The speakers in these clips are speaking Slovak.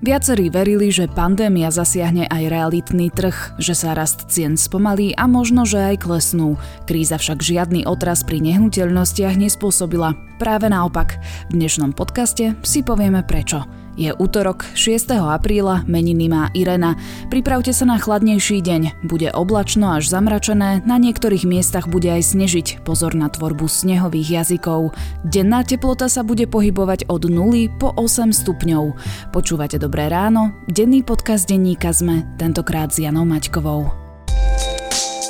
Viacerí verili, že pandémia zasiahne aj realitný trh, že sa rast cien spomalí a možno, že aj klesnú. Kríza však žiadny otraz pri nehnuteľnostiach nespôsobila. Práve naopak. V dnešnom podcaste si povieme prečo. Je útorok, 6. apríla, meniny má Irena. Pripravte sa na chladnejší deň. Bude oblačno až zamračené, na niektorých miestach bude aj snežiť. Pozor na tvorbu snehových jazykov. Denná teplota sa bude pohybovať od 0 po 8 stupňov. Počúvate Dobré ráno? Denný podcast denníka sme, tentokrát s Janou Maťkovou.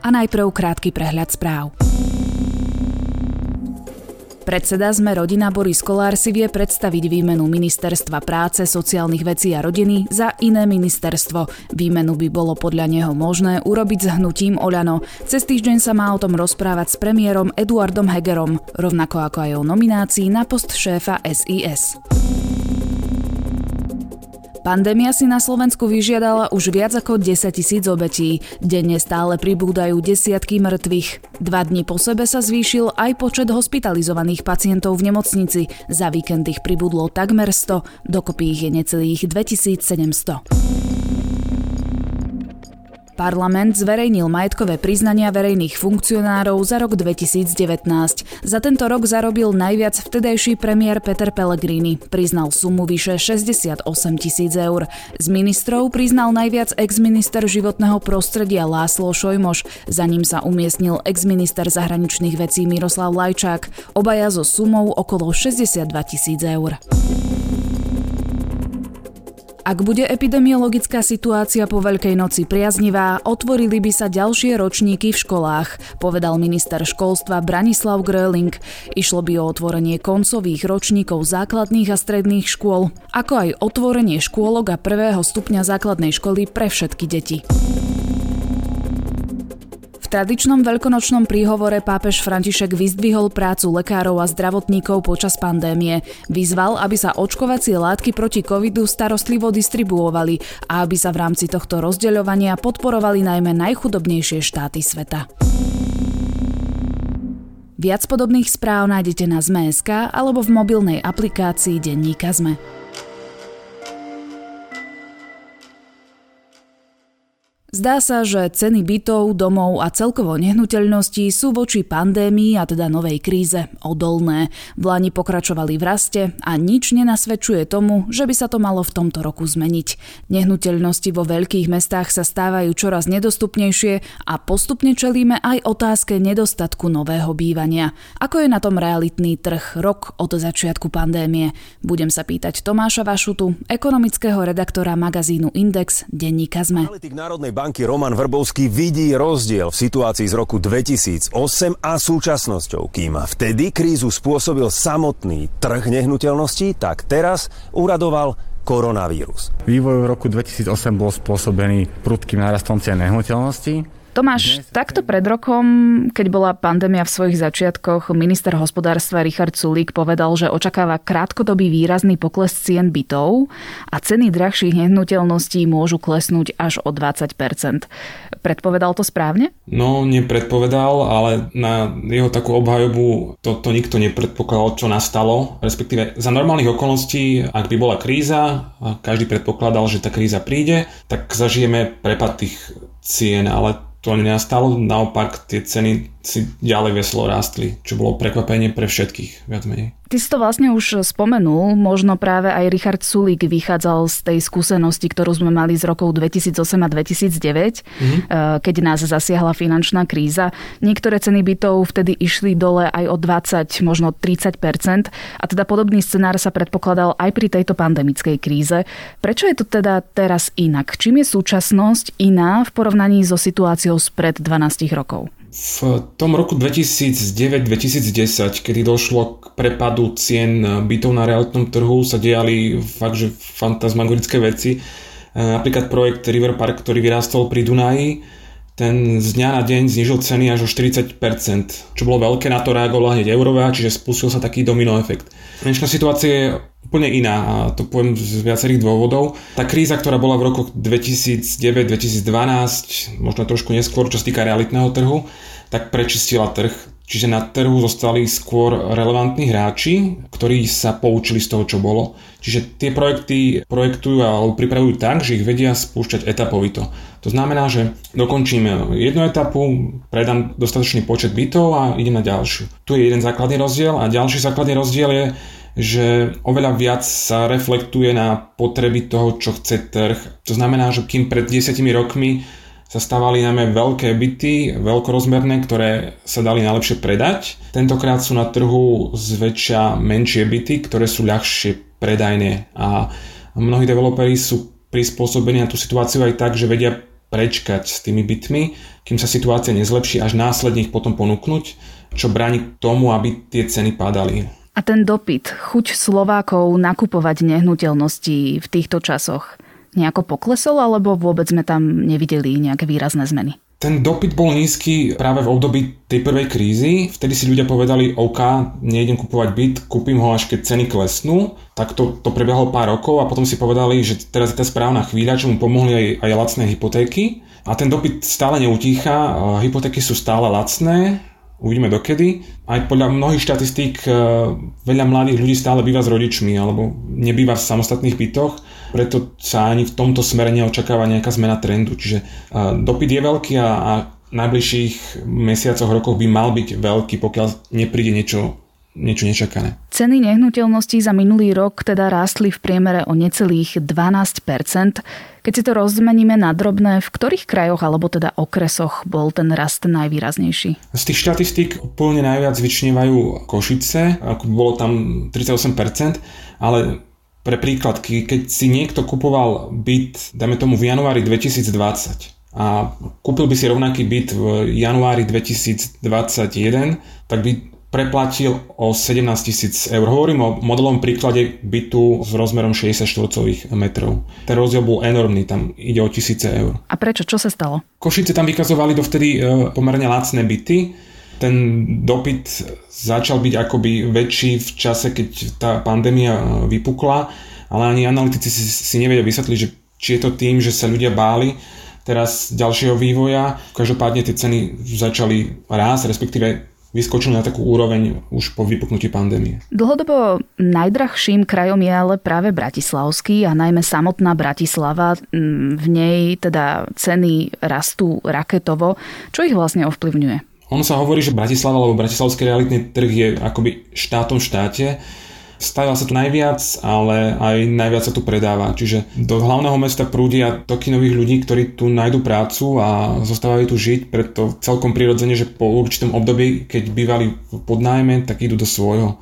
A najprv krátky prehľad správ. Predseda sme rodina Boris Kolár si vie predstaviť výmenu Ministerstva práce, sociálnych vecí a rodiny za iné ministerstvo. Výmenu by bolo podľa neho možné urobiť s hnutím Oľano. Cez týždeň sa má o tom rozprávať s premiérom Eduardom Hegerom, rovnako ako aj o nominácii na post šéfa SIS. Pandémia si na Slovensku vyžiadala už viac ako 10 tisíc obetí. Denne stále pribúdajú desiatky mŕtvych. Dva dni po sebe sa zvýšil aj počet hospitalizovaných pacientov v nemocnici. Za víkend ich pribudlo takmer 100, dokopy ich je necelých 2700. Parlament zverejnil majetkové priznania verejných funkcionárov za rok 2019. Za tento rok zarobil najviac vtedajší premiér Peter Pellegrini. Priznal sumu vyše 68 tisíc eur. Z ministrov priznal najviac ex-minister životného prostredia Láslo Šojmoš. Za ním sa umiestnil ex-minister zahraničných vecí Miroslav Lajčák. Obaja so sumou okolo 62 tisíc eur. Ak bude epidemiologická situácia po Veľkej noci priaznivá, otvorili by sa ďalšie ročníky v školách, povedal minister školstva Branislav Gröling. Išlo by o otvorenie koncových ročníkov základných a stredných škôl, ako aj otvorenie škôlok a prvého stupňa základnej školy pre všetky deti tradičnom veľkonočnom príhovore pápež František vyzdvihol prácu lekárov a zdravotníkov počas pandémie. Vyzval, aby sa očkovacie látky proti covidu starostlivo distribuovali a aby sa v rámci tohto rozdeľovania podporovali najmä najchudobnejšie štáty sveta. Viac podobných správ nájdete na Zme.sk alebo v mobilnej aplikácii Denníka Zme. Zdá sa, že ceny bytov, domov a celkovo nehnuteľností sú voči pandémii a teda novej kríze odolné. Vláni pokračovali v raste a nič nenasvedčuje tomu, že by sa to malo v tomto roku zmeniť. Nehnuteľnosti vo veľkých mestách sa stávajú čoraz nedostupnejšie a postupne čelíme aj otázke nedostatku nového bývania. Ako je na tom realitný trh rok od začiatku pandémie? Budem sa pýtať Tomáša Vašutu, ekonomického redaktora magazínu Index denníka ZME banky Roman Vrbovský vidí rozdiel v situácii z roku 2008 a súčasnosťou. Kým vtedy krízu spôsobil samotný trh nehnuteľností, tak teraz uradoval koronavírus. Vývoj v roku 2008 bol spôsobený prudkým nárastom cien nehnuteľností Tomáš, takto pred rokom, keď bola pandémia v svojich začiatkoch, minister hospodárstva Richard Sulík povedal, že očakáva krátkodobý výrazný pokles cien bytov a ceny drahších nehnuteľností môžu klesnúť až o 20% Predpovedal to správne? No, nepredpovedal, ale na jeho takú obhajobu to, to nikto nepredpokladal, čo nastalo. Respektíve za normálnych okolností, ak by bola kríza a každý predpokladal, že tá kríza príde, tak zažijeme prepad tých cien, ale to nenastalo, naopak tie ceny si ďalej veselo rástli, čo bolo prekvapenie pre všetkých, viac menej. Ty si to vlastne už spomenul, možno práve aj Richard Sulík vychádzal z tej skúsenosti, ktorú sme mali z rokov 2008 a 2009, mm-hmm. keď nás zasiahla finančná kríza. Niektoré ceny bytov vtedy išli dole aj o 20, možno 30% a teda podobný scenár sa predpokladal aj pri tejto pandemickej kríze. Prečo je to teda teraz inak? Čím je súčasnosť iná v porovnaní so situáciou spred 12 rokov? V tom roku 2009-2010, kedy došlo k prepadu cien bytov na realitnom trhu, sa diali fakt, že fantasmagorické veci. E, napríklad projekt River Park, ktorý vyrástol pri Dunaji, ten z dňa na deň znižil ceny až o 40%, čo bolo veľké, na to reagovala hneď eurová, čiže spustil sa taký domino efekt. Dnešná situácia je úplne iná a to poviem z viacerých dôvodov. Tá kríza, ktorá bola v rokoch 2009-2012, možno trošku neskôr, čo sa týka realitného trhu, tak prečistila trh. Čiže na trhu zostali skôr relevantní hráči, ktorí sa poučili z toho, čo bolo. Čiže tie projekty projektujú alebo pripravujú tak, že ich vedia spúšťať etapovito. To znamená, že dokončíme jednu etapu, predám dostatočný počet bytov a idem na ďalšiu. Tu je jeden základný rozdiel a ďalší základný rozdiel je, že oveľa viac sa reflektuje na potreby toho, čo chce trh. To znamená, že kým pred 10 rokmi sa stávali najmä veľké byty, veľkorozmerné, ktoré sa dali najlepšie predať. Tentokrát sú na trhu zväčša menšie byty, ktoré sú ľahšie predajné a mnohí developeri sú prispôsobení na tú situáciu aj tak, že vedia prečkať s tými bytmi, kým sa situácia nezlepší, až následne ich potom ponúknuť, čo bráni tomu, aby tie ceny padali. A ten dopyt, chuť Slovákov nakupovať nehnuteľnosti v týchto časoch – nejako poklesol, alebo vôbec sme tam nevideli nejaké výrazné zmeny? Ten dopyt bol nízky práve v období tej prvej krízy. Vtedy si ľudia povedali, OK, nejdem kupovať byt, kúpim ho až keď ceny klesnú. Tak to, to prebiehalo pár rokov a potom si povedali, že teraz je tá správna chvíľa, čo mu pomohli aj, aj lacné hypotéky. A ten dopyt stále neutícha, hypotéky sú stále lacné, uvidíme dokedy. Aj podľa mnohých štatistík e, veľa mladých ľudí stále býva s rodičmi alebo nebýva v samostatných bytoch preto sa ani v tomto smere neočakáva nejaká zmena trendu. Čiže dopyt je veľký a, a v najbližších mesiacoch, rokoch by mal byť veľký, pokiaľ nepríde niečo niečo nečakané. Ceny nehnuteľností za minulý rok teda rástli v priemere o necelých 12% Keď si to rozmeníme na drobné, v ktorých krajoch alebo teda okresoch bol ten rast najvýraznejší? Z tých štatistík úplne najviac vyčnievajú Košice, ako bolo tam 38%, ale pre príklad, keď si niekto kupoval byt, dajme tomu v januári 2020 a kúpil by si rovnaký byt v januári 2021, tak by preplatil o 17 tisíc eur. Hovorím o modelovom príklade bytu s rozmerom 60 štvorcových metrov. Ten rozdiel bol enormný, tam ide o tisíce eur. A prečo? Čo sa stalo? Košice tam vykazovali dovtedy e, pomerne lacné byty, ten dopyt začal byť akoby väčší v čase, keď tá pandémia e, vypukla, ale ani analytici si, si nevedia vysvetliť, že či je to tým, že sa ľudia báli teraz ďalšieho vývoja. Každopádne tie ceny začali rásť, respektíve vyskočili na takú úroveň už po vypuknutí pandémie. Dlhodobo najdrahším krajom je ale práve Bratislavský a najmä samotná Bratislava. Mm, v nej teda ceny rastú raketovo. Čo ich vlastne ovplyvňuje? Ono sa hovorí, že Bratislava alebo bratislavský realitný trh je akoby štátom v štáte. Stavia sa tu najviac, ale aj najviac sa tu predáva. Čiže do hlavného mesta prúdia toky nových ľudí, ktorí tu nájdu prácu a zostávajú tu žiť, preto celkom prirodzene, že po určitom období, keď bývali pod nájme, tak idú do svojho.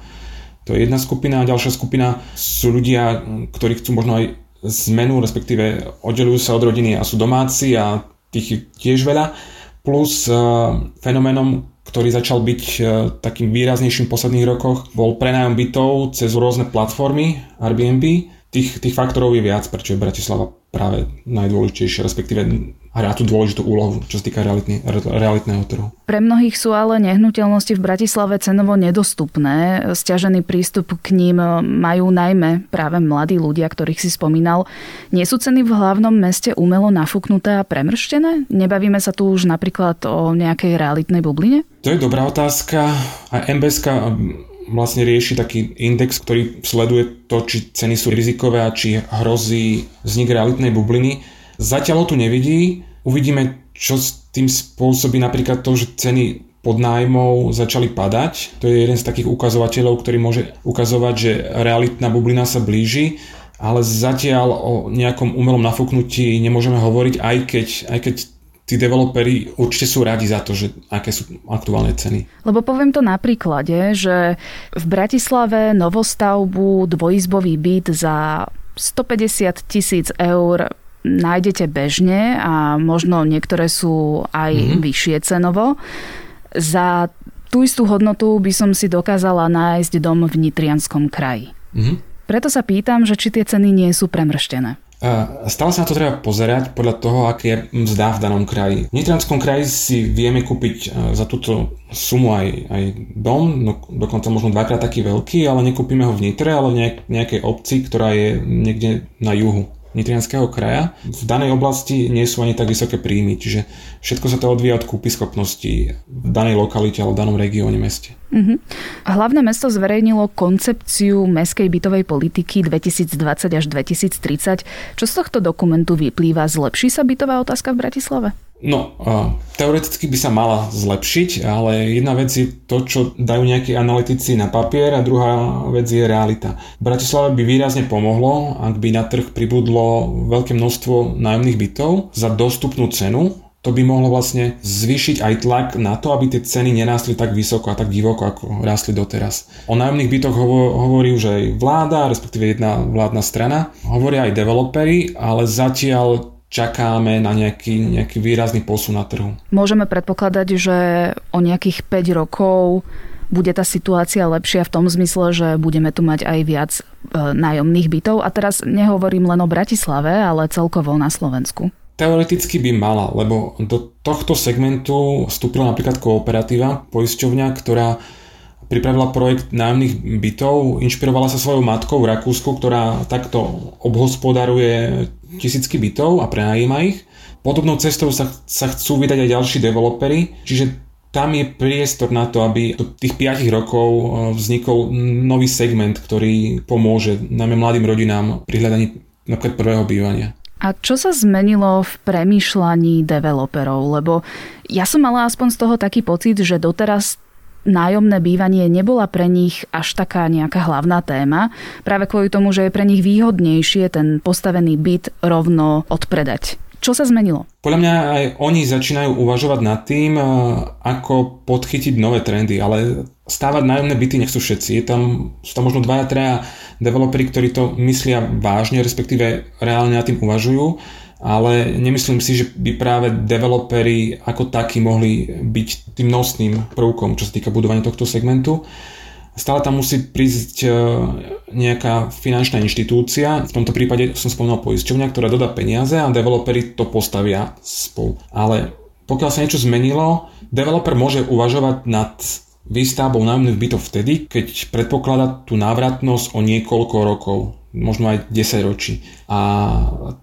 To je jedna skupina a ďalšia skupina sú ľudia, ktorí chcú možno aj zmenu, respektíve oddelujú sa od rodiny a sú domáci a tých tiež veľa plus uh, fenoménom, ktorý začal byť uh, takým výraznejším v posledných rokoch, bol prenájom bytov cez rôzne platformy Airbnb. Tých, tých faktorov je viac, prečo je Bratislava práve najdôležitejšia, respektíve hrá tú dôležitú úlohu, čo sa týka realitný, realitného trhu. Pre mnohých sú ale nehnuteľnosti v Bratislave cenovo nedostupné. Sťažený prístup k ním majú najmä práve mladí ľudia, ktorých si spomínal. Nie sú ceny v hlavnom meste umelo nafúknuté a premrštené? Nebavíme sa tu už napríklad o nejakej realitnej bubline? To je dobrá otázka. A MBSK vlastne rieši taký index, ktorý sleduje to, či ceny sú rizikové a či hrozí vznik realitnej bubliny. Zatiaľ ho tu nevidí, Uvidíme, čo s tým spôsobí napríklad to, že ceny pod nájmov začali padať. To je jeden z takých ukazovateľov, ktorý môže ukazovať, že realitná bublina sa blíži, ale zatiaľ o nejakom umelom nafúknutí nemôžeme hovoriť, aj keď, aj keď tí developeri určite sú radi za to, že aké sú aktuálne ceny. Lebo poviem to na príklade, že v Bratislave novostavbu dvojizbový byt za 150 tisíc eur nájdete bežne a možno niektoré sú aj mm-hmm. vyššie cenovo. Za tú istú hodnotu by som si dokázala nájsť dom v Nitrianskom kraji. Mm-hmm. Preto sa pýtam, že či tie ceny nie sú premrštené. Stále sa na to treba pozerať podľa toho, aké je mzda v danom kraji. V Nitrianskom kraji si vieme kúpiť za túto sumu aj, aj dom, no, dokonca možno dvakrát taký veľký, ale nekúpime ho v Nitre, ale v nejakej obci, ktorá je niekde na juhu. Nitrianského kraja. V danej oblasti nie sú ani tak vysoké príjmy, čiže všetko sa to odvíja od kúpy schopností v danej lokalite alebo v danom regióne meste. Uh-huh. Hlavné mesto zverejnilo koncepciu mestskej bytovej politiky 2020 až 2030. Čo z tohto dokumentu vyplýva? Zlepší sa bytová otázka v Bratislave? No, teoreticky by sa mala zlepšiť, ale jedna vec je to, čo dajú nejakí analytici na papier a druhá vec je realita. Bratislave by výrazne pomohlo, ak by na trh pribudlo veľké množstvo nájomných bytov za dostupnú cenu, to by mohlo vlastne zvýšiť aj tlak na to, aby tie ceny nerástli tak vysoko a tak divoko, ako rástli doteraz. O nájomných bytoch hovorí už aj vláda, respektíve jedna vládna strana, hovoria aj developeri, ale zatiaľ čakáme na nejaký, nejaký výrazný posun na trhu. Môžeme predpokladať, že o nejakých 5 rokov bude tá situácia lepšia v tom zmysle, že budeme tu mať aj viac e, nájomných bytov. A teraz nehovorím len o Bratislave, ale celkovo na Slovensku. Teoreticky by mala, lebo do tohto segmentu vstúpila napríklad kooperatíva, poisťovňa, ktorá pripravila projekt nájomných bytov, inšpirovala sa svojou matkou v Rakúsku, ktorá takto obhospodaruje tisícky bytov a prenajíma ich. Podobnou cestou sa, sa chcú vydať aj ďalší developery, čiže tam je priestor na to, aby do tých 5 rokov e, vznikol nový segment, ktorý pomôže najmä mladým rodinám pri hľadaní napríklad prvého bývania. A čo sa zmenilo v premýšľaní developerov? Lebo ja som mala aspoň z toho taký pocit, že doteraz nájomné bývanie nebola pre nich až taká nejaká hlavná téma, práve kvôli tomu, že je pre nich výhodnejšie ten postavený byt rovno odpredať. Čo sa zmenilo? Podľa mňa aj oni začínajú uvažovať nad tým, eh, ako podchytiť nové trendy, ale stávať nájomné byty nechcú všetci. Je tam, sú tam možno dvaja, traja developeri, ktorí to myslia vážne, respektíve reálne nad tým uvažujú ale nemyslím si, že by práve developeri ako takí mohli byť tým nosným prvkom, čo sa týka budovania tohto segmentu. Stále tam musí prísť e, nejaká finančná inštitúcia, v tomto prípade som spomínal poisťovňa, ktorá dodá peniaze a developeri to postavia spolu. Ale pokiaľ sa niečo zmenilo, developer môže uvažovať nad výstavbou nájomných bytov vtedy, keď predpokladá tú návratnosť o niekoľko rokov možno aj 10 ročí. A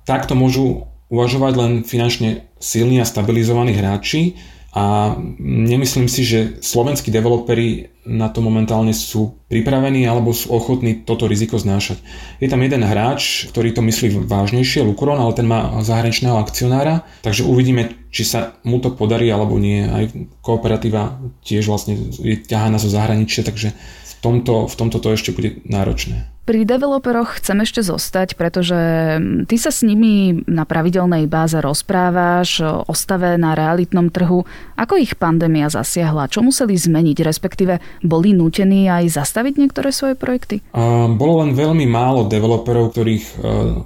takto môžu uvažovať len finančne silní a stabilizovaní hráči a nemyslím si, že slovenskí developeri na to momentálne sú pripravení alebo sú ochotní toto riziko znášať. Je tam jeden hráč, ktorý to myslí vážnejšie, Lukron, ale ten má zahraničného akcionára, takže uvidíme, či sa mu to podarí alebo nie. Aj kooperatíva tiež vlastne je ťahaná zo zahraničia, takže tomto, v tomto to ešte bude náročné. Pri developeroch chcem ešte zostať, pretože ty sa s nimi na pravidelnej báze rozprávaš o stave na realitnom trhu. Ako ich pandémia zasiahla? Čo museli zmeniť? Respektíve boli nútení aj zastaviť niektoré svoje projekty? bolo len veľmi málo developerov, ktorých e,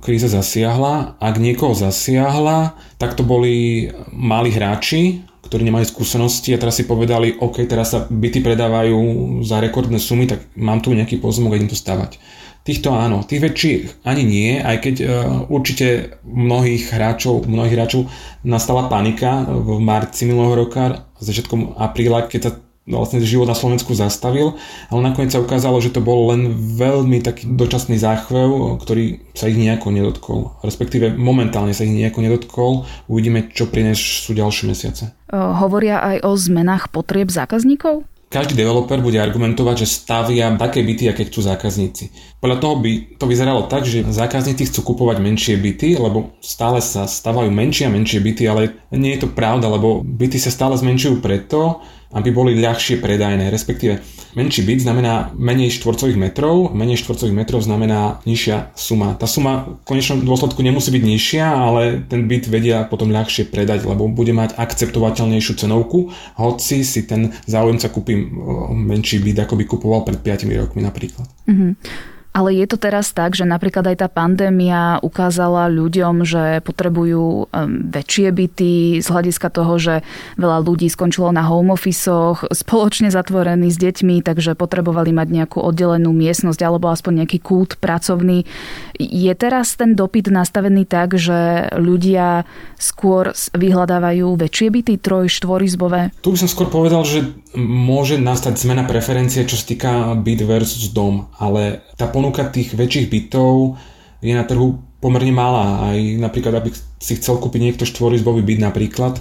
kríza zasiahla. Ak niekoho zasiahla, tak to boli malí hráči, ktorí nemajú skúsenosti a teraz si povedali, OK, teraz sa byty predávajú za rekordné sumy, tak mám tu nejaký pozemok a idem to stavať. Týchto áno, tých väčších ani nie, aj keď uh, určite mnohých hráčov, mnohých hráčov nastala panika v marci minulého roka, začiatkom apríla, keď sa vlastne život na Slovensku zastavil, ale nakoniec sa ukázalo, že to bol len veľmi taký dočasný záchvev, ktorý sa ich nejako nedotkol. Respektíve momentálne sa ich nejako nedotkol. Uvidíme, čo prinesú ďalšie mesiace. Hovoria aj o zmenách potrieb zákazníkov? každý developer bude argumentovať, že stavia také byty, aké chcú zákazníci. Podľa toho by to vyzeralo tak, že zákazníci chcú kupovať menšie byty, lebo stále sa stavajú menšie a menšie byty, ale nie je to pravda, lebo byty sa stále zmenšujú preto, aby boli ľahšie predajné, respektíve menší byt znamená menej štvorcových metrov, menej štvorcových metrov znamená nižšia suma. Tá suma v konečnom dôsledku nemusí byť nižšia, ale ten byt vedia potom ľahšie predať, lebo bude mať akceptovateľnejšiu cenovku, hoci si ten záujemca kúpi menší byt, ako by kupoval pred 5 rokmi napríklad. Mm-hmm. Ale je to teraz tak, že napríklad aj tá pandémia ukázala ľuďom, že potrebujú väčšie byty z hľadiska toho, že veľa ľudí skončilo na home office spoločne zatvorení s deťmi, takže potrebovali mať nejakú oddelenú miestnosť alebo aspoň nejaký kult pracovný. Je teraz ten dopyt nastavený tak, že ľudia skôr vyhľadávajú väčšie byty, troj, štvorizbové? Tu by som skôr povedal, že môže nastať zmena preferencie, čo sa týka byt versus dom, ale tá ponuka tých väčších bytov je na trhu pomerne malá. Aj napríklad, aby si chcel kúpiť niekto štvorizbový byt napríklad,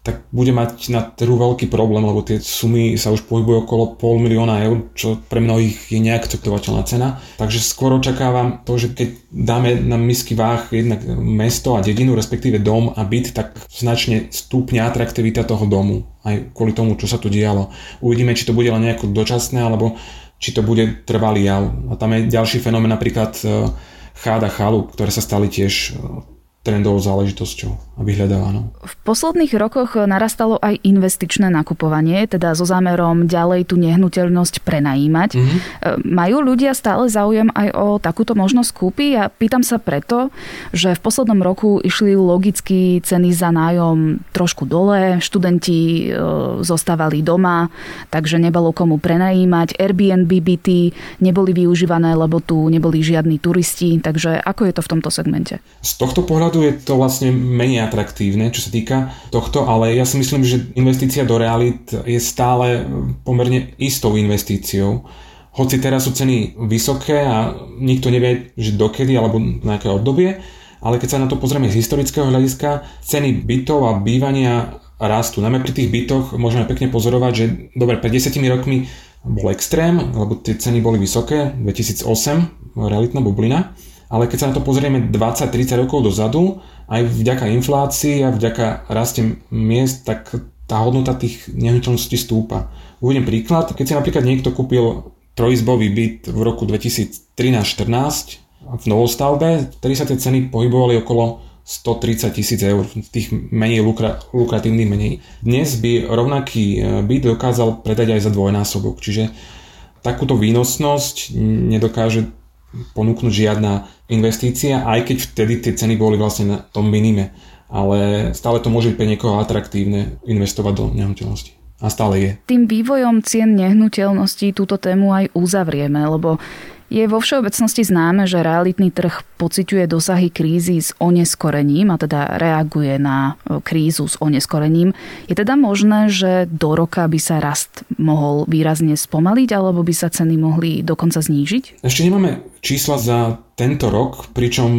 tak bude mať na trhu veľký problém, lebo tie sumy sa už pohybujú okolo pol milióna eur, čo pre mnohých je neakceptovateľná cena. Takže skôr očakávam to, že keď dáme na misky váh jednak mesto a dedinu, respektíve dom a byt, tak značne stúpne atraktivita toho domu. Aj kvôli tomu, čo sa tu dialo. Uvidíme, či to bude len nejako dočasné, alebo či to bude trvalý jav. A tam je ďalší fenomén, napríklad e, cháda chalu, ktoré sa stali tiež e, trendovou záležitosťou a vyhľadávanou. V posledných rokoch narastalo aj investičné nakupovanie, teda so zámerom ďalej tú nehnuteľnosť prenajímať. Mm-hmm. Majú ľudia stále záujem aj o takúto možnosť kúpy? A pýtam sa preto, že v poslednom roku išli logicky ceny za nájom trošku dole, študenti e, zostávali doma, takže nebolo komu prenajímať. Airbnb byty neboli využívané, lebo tu neboli žiadni turisti, takže ako je to v tomto segmente? Z tohto pohľadu je to vlastne menej atraktívne, čo sa týka tohto, ale ja si myslím, že investícia do realit je stále pomerne istou investíciou. Hoci teraz sú ceny vysoké a nikto nevie, že dokedy alebo na aké obdobie, ale keď sa na to pozrieme z historického hľadiska, ceny bytov a bývania rastú. Najmä pri tých bytoch môžeme pekne pozorovať, že dobre, pred 10 rokmi bol extrém, lebo tie ceny boli vysoké, 2008, realitná bublina, ale keď sa na to pozrieme 20-30 rokov dozadu, aj vďaka inflácii a vďaka raste miest, tak tá hodnota tých nehnuteľností stúpa. Uvediem príklad, keď si napríklad niekto kúpil trojizbový byt v roku 2013-14 v novostavbe, vtedy sa tie ceny pohybovali okolo 130 tisíc eur, tých menej lukra, lukratívnych menej. Dnes by rovnaký e, byt dokázal predať aj za dvojnásobok, čiže takúto výnosnosť nedokáže ponúknuť žiadna investícia, aj keď vtedy tie ceny boli vlastne na tom minime. Ale stále to môže byť pre niekoho atraktívne investovať do nehnuteľnosti. A stále je. Tým vývojom cien nehnuteľností túto tému aj uzavrieme, lebo je vo všeobecnosti známe, že realitný trh pociťuje dosahy krízy s oneskorením a teda reaguje na e, krízu s oneskorením. Je teda možné, že do roka by sa rast mohol výrazne spomaliť alebo by sa ceny mohli dokonca znížiť? Ešte nemáme čísla za tento rok, pričom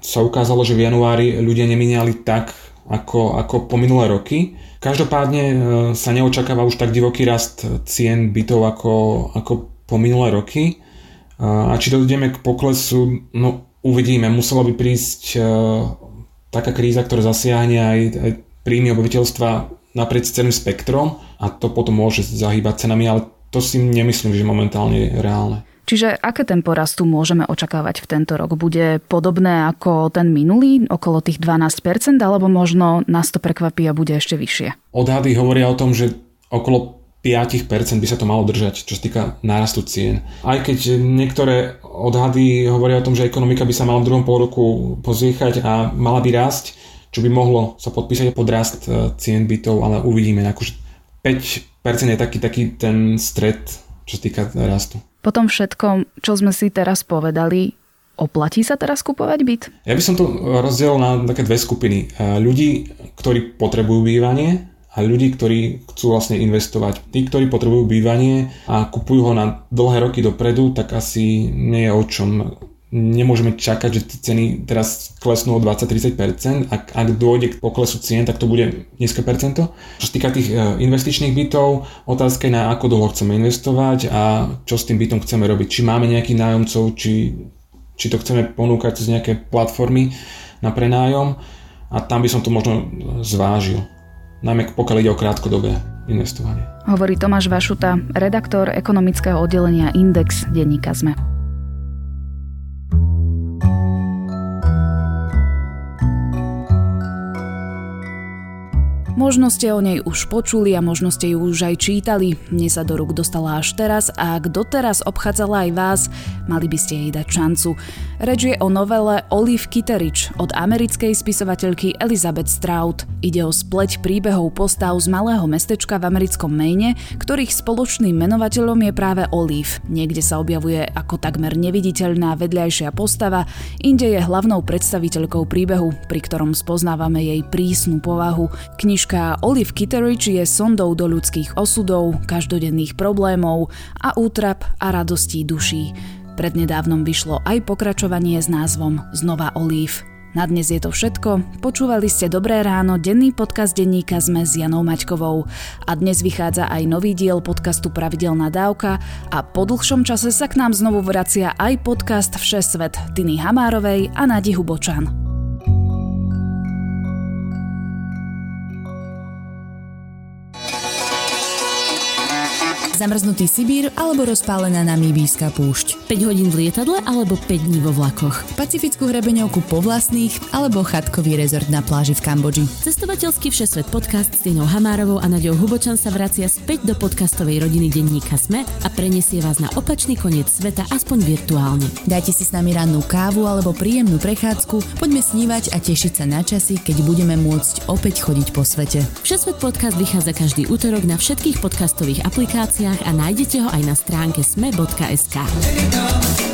sa ukázalo, že v januári ľudia neminiali tak, ako, ako po minulé roky. Každopádne e, sa neočakáva už tak divoký rast cien bytov ako, ako po minulé roky. A či dojdeme k poklesu, no uvidíme. Muselo by prísť taká kríza, ktorá zasiahne aj, aj príjmy obyvateľstva naprieč celým spektrom a to potom môže zahýbať cenami, ale to si nemyslím, že momentálne je reálne. Čiže aké tempo rastu môžeme očakávať v tento rok? Bude podobné ako ten minulý, okolo tých 12%, alebo možno nás to prekvapí a bude ešte vyššie? Odhady hovoria o tom, že okolo 5% by sa to malo držať, čo sa týka nárastu cien. Aj keď niektoré odhady hovoria o tom, že ekonomika by sa mala v druhom pol roku pozviechať a mala by rásť, čo by mohlo sa podpísať pod rast e, cien bytov, ale uvidíme. Akože 5% je taký, taký ten stred, čo sa týka rastu. Po tom všetkom, čo sme si teraz povedali, Oplatí sa teraz kupovať byt? Ja by som to rozdielil na také dve skupiny. E, ľudí, ktorí potrebujú bývanie a ľudí, ktorí chcú vlastne investovať. Tí, ktorí potrebujú bývanie a kupujú ho na dlhé roky dopredu, tak asi nie je o čom. Nemôžeme čakať, že tie ceny teraz klesnú o 20-30%. Ak, ak dôjde k poklesu cien, tak to bude nízke percento. Čo sa týka tých e, investičných bytov, otázka je na ako dlho chceme investovať a čo s tým bytom chceme robiť. Či máme nejakých nájomcov, či, či to chceme ponúkať cez nejaké platformy na prenájom a tam by som to možno zvážil najmä pokiaľ ide o krátkodobé investovanie. Hovorí Tomáš Vašuta, redaktor ekonomického oddelenia Index denníka ZME. Možno ste o nej už počuli a možno ste ju už aj čítali. Mne sa do rúk dostala až teraz a ak doteraz obchádzala aj vás, mali by ste jej dať šancu. Reč je o novele Olive Kitteridge od americkej spisovateľky Elizabeth Strout. Ide o spleť príbehov postav z malého mestečka v americkom Maine, ktorých spoločným menovateľom je práve Olive. Niekde sa objavuje ako takmer neviditeľná vedľajšia postava, inde je hlavnou predstaviteľkou príbehu, pri ktorom spoznávame jej prísnu povahu. Kniž Knižka Olive Kitteridge je sondou do ľudských osudov, každodenných problémov a útrap a radostí duší. Prednedávnom vyšlo aj pokračovanie s názvom Znova Olive. Na dnes je to všetko. Počúvali ste Dobré ráno, denný podcast denníka sme s Janou Maťkovou. A dnes vychádza aj nový diel podcastu Pravidelná dávka a po dlhšom čase sa k nám znovu vracia aj podcast Všesvet Tiny Hamárovej a Nadi Hubočan. Zamrznutý Sibír alebo rozpálená namíbijská púšť. 5 hodín v lietadle alebo 5 dní vo vlakoch. Pacifickú hrebeňovku po vlastných alebo chatkový rezort na pláži v Kambodži. Cestovateľský všesvet podcast s Tinou Hamárovou a Naďou Hubočan sa vracia späť do podcastovej rodiny denníka Sme a preniesie vás na opačný koniec sveta aspoň virtuálne. Dajte si s nami rannú kávu alebo príjemnú prechádzku, poďme snívať a tešiť sa na časy, keď budeme môcť opäť chodiť po svete. Všesvet podcast vychádza každý útorok na všetkých podcastových aplikáciách a nájdete ho aj na stránke sme.sk.